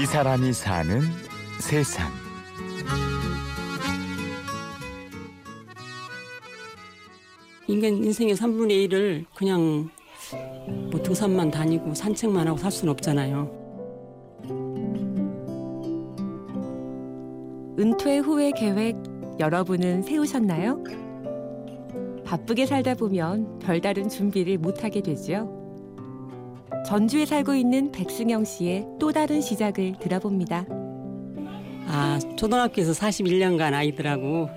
이 사람이 사는 세상. 인간 인생의 3분의 1을 그냥 뭐 등산만 다니고 산책만 하고 살 수는 없잖아요. 은퇴 후의 계획 여러분은 세우셨나요? 바쁘게 살다 보면 별다른 준비를 못하게 되죠. 전주에 살고 있는 백승영 씨의 또 다른 시작을 들어봅니다. 아, 초등학교에서 41년간 아이들하고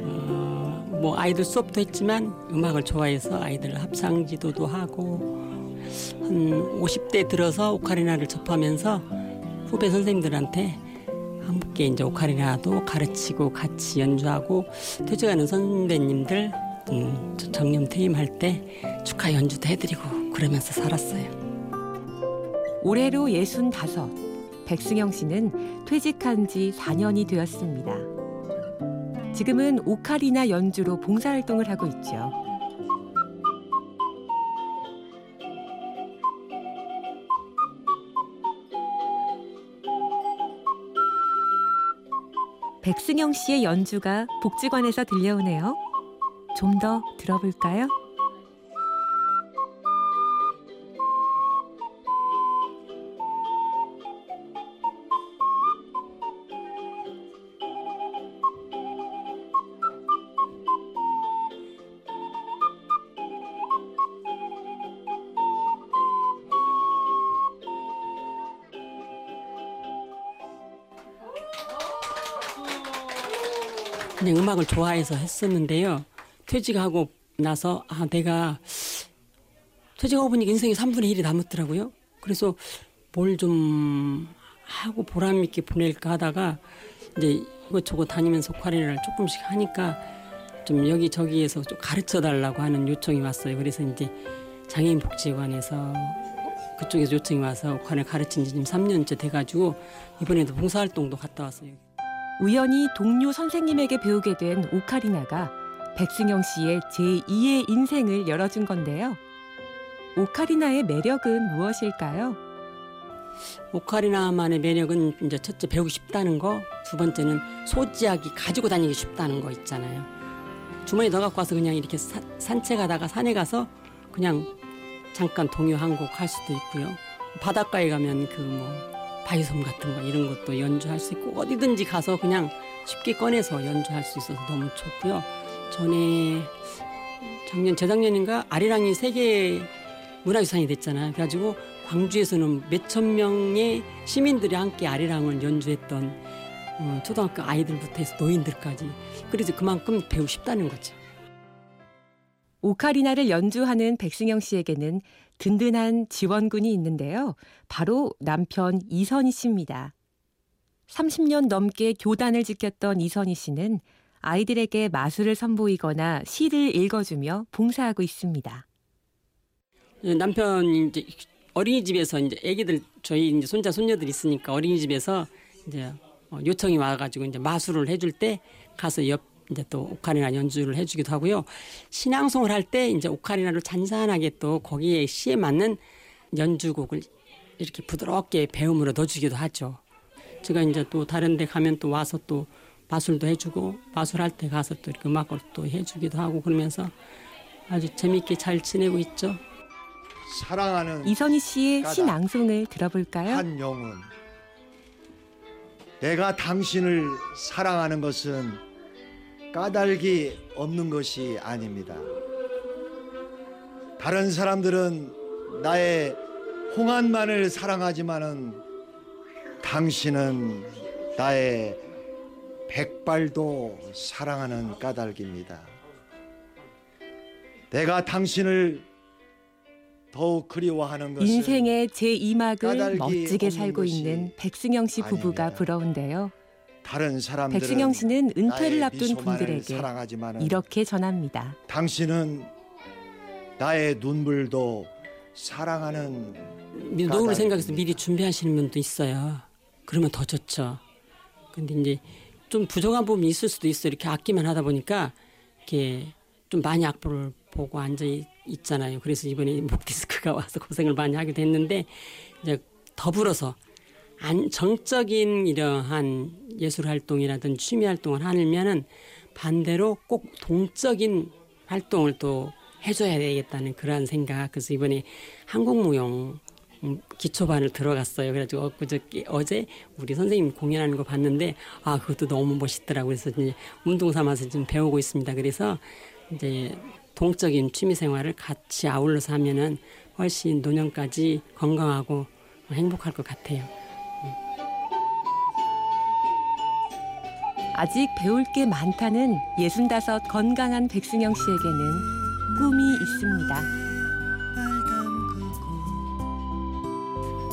어, 뭐 아이들 수업도 했지만 음악을 좋아해서 아이들 합창 지도도 하고 한 50대 들어서 오카리나를 접하면서 후배 선생님들한테 함께 이제 오카리나도 가르치고 같이 연주하고 퇴직하는 선배님들 음, 정년 퇴임할 때 축하 연주도 해드리고 그러면서 살았어요. 올해로 65. 백승영 씨는 퇴직한 지 4년이 되었습니다. 지금은 오카리나 연주로 봉사활동을 하고 있죠. 백승영 씨의 연주가 복지관에서 들려오네요. 좀 더 들어볼까요? 그냥 음악을 좋아해서 했었는데요. 퇴직하고 나서 아 내가 퇴직하고 보니까 인생의 3분의 1이 남았더라고요. 그래서 뭘 좀 하고 보람 있게 보낼까 하다가 이제 이것저것 다니면서 쿼리를 조금씩 하니까 좀 여기저기에서 좀 가르쳐 달라고 하는 요청이 왔어요. 그래서 이제 장애인 복지관에서 그쪽에서 요청이 와서 쿼리를 가르친 지 지금 3년째 돼가지고 이번에도 봉사활동도 갔다 왔어요. 우연히 동료 선생님에게 배우게 된 오카리나가 백승영 씨의 제2의 인생을 열어준 건데요. 오카리나의 매력은 무엇일까요? 오카리나만의 매력은 이제 첫째 배우고 싶다는 거, 두 번째는 소지하기 가지고 다니기 쉽다는 거 있잖아요. 주머니 넣어 갖고 와서 그냥 이렇게 사, 산책하다가 산에 가서 그냥 잠깐 동요 한 곡 할 수도 있고요. 바닷가에 가면 그 뭐 바이섬 같은 거 이런 것도 연주할 수 있고 어디든지 가서 그냥 쉽게 꺼내서 연주할 수 있어서 너무 좋고요. 전에 작년 재작년인가 아리랑이 세계 문화유산이 됐잖아요. 그래가지고 광주에서는 몇천 명의 시민들이 함께 아리랑을 연주했던 어, 초등학교 아이들부터 해서 노인들까지 그래서 그만큼 배우고 싶다는 거죠. 오카리나를 연주하는 백승영 씨에게는 든든한 지원군이 있는데요. 바로 남편 이선희 씨입니다. 30년 넘게 교단을 지켰던 이선희 씨는 아이들에게 마술을 선보이거나 시를 읽어주며 봉사하고 있습니다. 남편이 이제 어린이집에서 이제 애기들 저희 이제 손자 손녀들 있으니까 어린이집에서 이제 어, 요청이 와가지고 이제 마술을 해줄 때 가서 옆 이제 또 오카리나 연주를 해주기도 하고요. 신앙송을 할 때 이제 오카리나를 잔잔하게 또 거기에 시에 맞는 연주곡을 이렇게 부드럽게 배움으로 넣어주기도 하죠. 제가 이제 또 다른 데 가면 또 와서 또 마술도 해주고 마술할 때 가서 또 이렇게 음악을 또 해주기도 하고 그러면서 아주 재밌게 잘 지내고 있죠. 사랑하는 이선희 씨의. 신앙송을 들어볼까요? 한 영혼 내가 당신을 사랑하는 것은 까닭이 없는 것이 아닙니다. 다른 사람들은 나의 홍한만을 사랑하지만은 당신은 나의 백발도 사랑하는 까닭입니다. 내가 당신을 더욱 그리워하는 것은 인생의 제2막을 까닭이 멋지게 살고 있는 백승영 씨 부부가 아닙니다. 부러운데요. 다른 사람들은 백승영 씨는 은퇴를 앞둔 분들에게 이렇게 전합니다. 당신은 나의 눈물도 사랑하는 노후를. 생각해서 미리 준비하시는 분도 있어요. 그러면 더 좋죠. 근데 이제 좀 부족한 부분이 있을 수도 있어요. 이렇게 악기만 하다 보니까 이렇게 좀 많이 악보를 보고 앉아 있- 있잖아요. 그래서 이번에 목 디스크가 와서 고생을 많이 하게 됐는데 이제 더불어서 안 정적인 이러한 예술 활동이라든지 취미 활동을 하면은 반대로 꼭 동적인 활동을 또 해줘야 되겠다는 그러한 생각. 그래서 이번에 한국무용 음, 기초반을 들어갔어요. 그래가지고 엊그저께 어제 우리 선생님 공연하는 거 봤는데 아 그것도 너무 멋있더라고요. 그래서 이제 운동 삼아서 좀 배우고 있습니다. 그래서 이제 동적인 취미 생활을 같이 아울러서 하면은 훨씬 노년까지 건강하고 행복할 것 같아요. 아직 배울 게 많다는 예순다섯 건강한 백승영 씨에게는 꿈이 있습니다.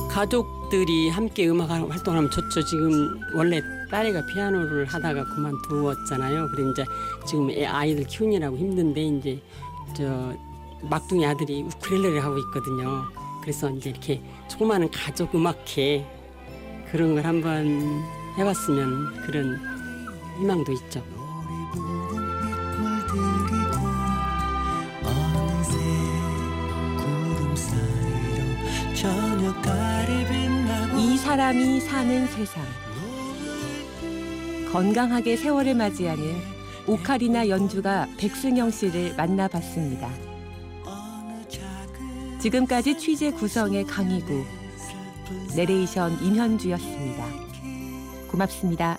가족들이 함께 음악 활동하면 좋죠. 지금 원래 딸애가 피아노를 하다가 그만두었잖아요. 그래 이제 지금 애 아이들 키우느라고 힘든데 이제 저 막둥이 아들이 우쿨렐레를 하고 있거든요. 그래서 이제 이렇게 조그마한 가족 음악회 그런 걸 한번 해봤으면 그런 희망도 있죠. 이 사람이 사는 세상. 건강하게 세월을 맞이하는 오카리나 연주가 백승영 씨를 만나봤습니다. 지금까지 취재 구성의 강희구, 내레이션 임현주였습니다. 고맙습니다.